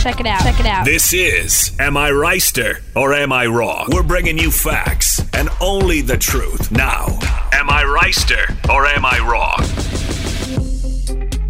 Check it out. Check it out. This is Am I Reister or Am I Wrong? We're bringing you facts and only the truth. Now, Am I Reister or Am I Wrong?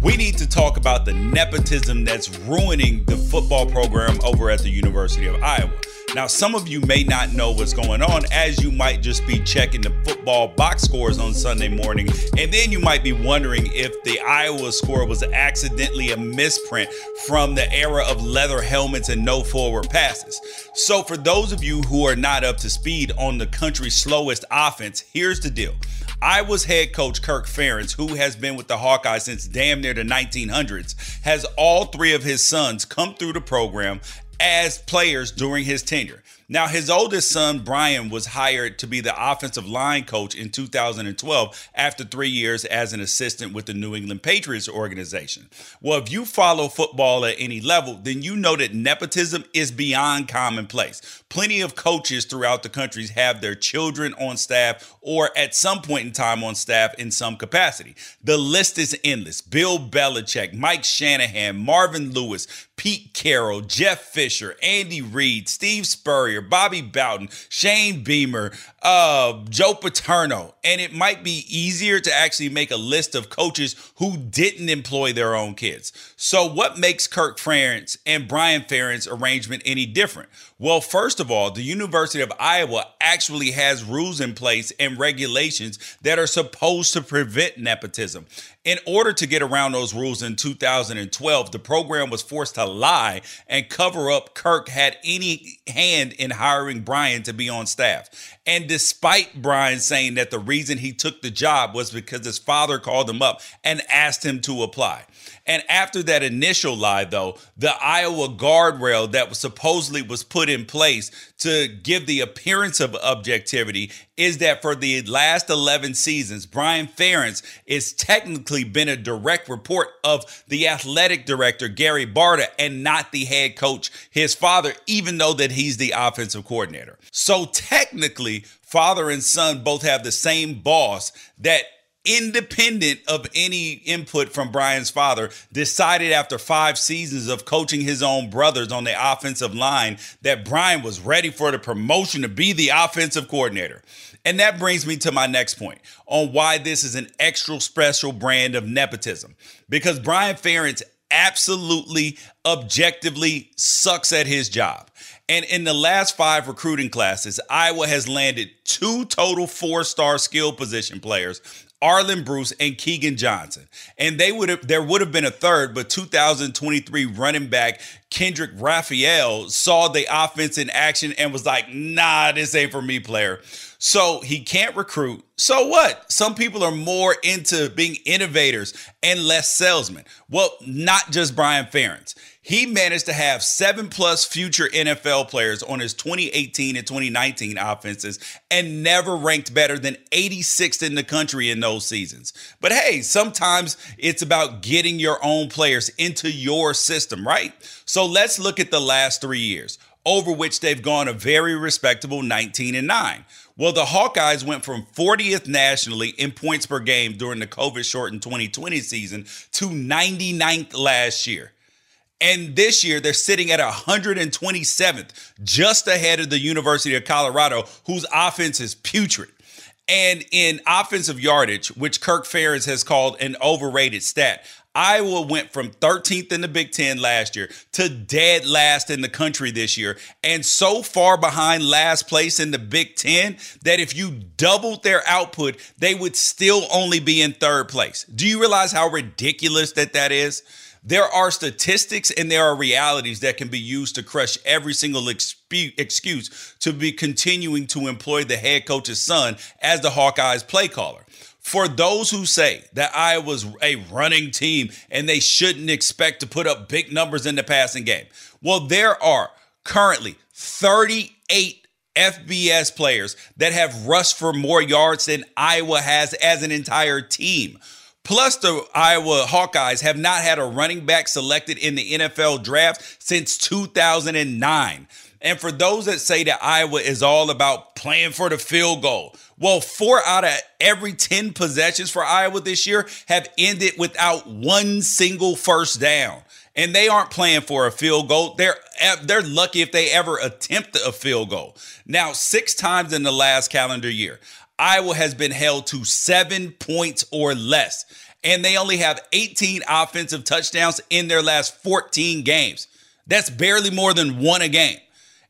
We need to talk about the nepotism that's ruining the football program over at the University of Iowa. Now, some of you may not know what's going on as you might just be checking the football box scores on Sunday morning. And then you might be wondering if the Iowa score was accidentally a misprint from the era of leather helmets and no forward passes. So, for those of you who are not up to speed on the country's slowest offense, here's the deal. Iowa's head coach Kirk Ferentz, who has been with the Hawkeyes since damn near the 1900s, has all three of his sons come through the program as players during his tenure. Now, his oldest son, Brian, was hired to be the offensive line coach in 2012 after three years as an assistant with the New England Patriots organization. Well, if you follow football at any level, then you know that nepotism is beyond commonplace. Plenty of coaches throughout the country have their children on staff or at some point in time on staff in some capacity. The list is endless. Bill Belichick, Mike Shanahan, Marvin Lewis, Pete Carroll, Jeff Fisher, Andy Reid, Steve Spurrier, Bobby Bowden, Shane Beamer, uh, Joe Paterno. And it might be easier to actually make a list of coaches who didn't employ their own kids. So, what makes Kirk Ferentz and Brian Ferentz arrangement any different? Well, first of all, the University of Iowa actually has rules in place and regulations that are supposed to prevent nepotism. In order to get around those rules in 2012, the program was forced to lie and cover up Kirk had any hand in hiring Brian to be on staff. And despite Brian saying that the reason he took the job was because his father called him up and asked him to apply. And after that initial lie, though, the Iowa guardrail that was supposedly was put in place to give the appearance of objectivity is that for the last 11 seasons, Brian Ferentz is technically been a direct report of the athletic director, Gary Barta, and not the head coach, his father, even though that he's the offensive coordinator. So technically, father and son both have the same boss that independent of any input from Brian's father, decided after five seasons of coaching his own brothers on the offensive line that Brian was ready for the promotion to be the offensive coordinator. And that brings me to my next point on why this is an extra special brand of nepotism. Because Brian Ferentz absolutely, objectively sucks at his job. And in the last five recruiting classes, Iowa has landed two total four star skill position players Arland Bruce and Keagan Johnson. And they would have there would have been a third, but 2023 running back Kendrick Raphael saw the offense in action and was like, nah, this ain't for me, player. So he can't recruit. So what? Some people are more into being innovators and less salesmen. Well, not just Brian Ferentz. He managed to have seven plus future NFL players on his 2018 and 2019 offenses and never ranked better than 86th in the country in those seasons. But hey, sometimes it's about getting your own players into your system, right? So let's look at the last three years, over which they've gone a very respectable 19 and 9. Well, the Hawkeyes went from 40th nationally in points per game during the COVID shortened 2020 season to 99th last year. And this year, they're sitting at 127th, just ahead of the University of Colorado, whose offense is putrid. And in offensive yardage, which Kirk Ferentz has called an overrated stat, Iowa went from 13th in the Big Ten last year to dead last in the country this year, and so far behind last place in the Big Ten that if you doubled their output, they would still only be in third place. Do you realize how ridiculous that that is? There are statistics and there are realities that can be used to crush every single excuse to be continuing to employ the head coach's son as the Hawkeyes play caller. For those who say that Iowa's a running team and they shouldn't expect to put up big numbers in the passing game, well, there are currently 38 FBS players that have rushed for more yards than Iowa has as an entire team. Plus, the Iowa Hawkeyes have not had a running back selected in the NFL draft since 2009. And for those that say that Iowa is all about playing for the field goal, well, four out of every 10 possessions for Iowa this year have ended without one single first down. And they aren't playing for a field goal. They're eh, they're lucky if they ever attempt a field goal. Now, six times in the last calendar year, Iowa has been held to seven points or less, and they only have 18 offensive touchdowns in their last 14 games. That's barely more than one a game.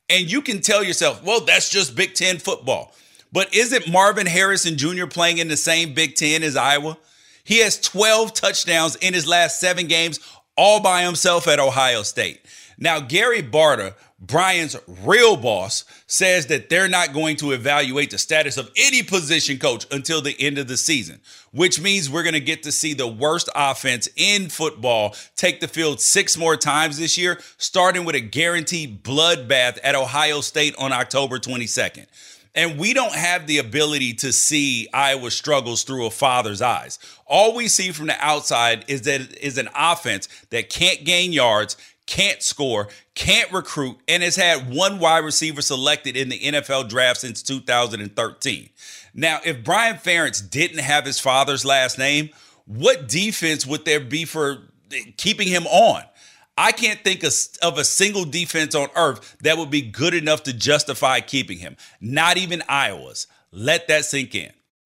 And you can tell yourself, well, that's just Big Ten football. But isn't Marvin Harrison Jr. playing in the same Big Ten as Iowa? He has 12 touchdowns in his last seven games, all by himself at Ohio State. Now, Gary Barta, Brian's real boss says that they're not going to evaluate the status of any position coach until the end of the season, which means we're going to get to see the worst offense in football take the field six more times this year, starting with a guaranteed bloodbath at Ohio State on October 22nd. And we don't have the ability to see Iowa struggles through a father's eyes. All we see from the outside is that it is an offense that can't gain yards, can't score, can't recruit, and has had one wide receiver selected in the NFL draft since 2013. Now, if Brian Ferentz didn't have his father's last name, what defense would there be for keeping him on? I can't think of, of, a single defense on earth that would be good enough to justify keeping him. Not even Iowa's. Let that sink in.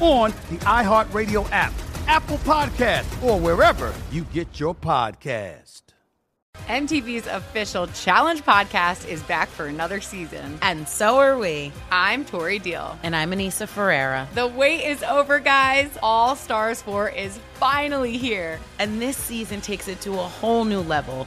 on the iHeartRadio app, Apple Podcast, or wherever you get your podcast. MTV's official Challenge podcast is back for another season. And so are we. I'm Tori Deal. And I'm Aneesa Ferreira. The wait is over, guys. All Stars 4 is finally here. And this season takes it to a whole new level.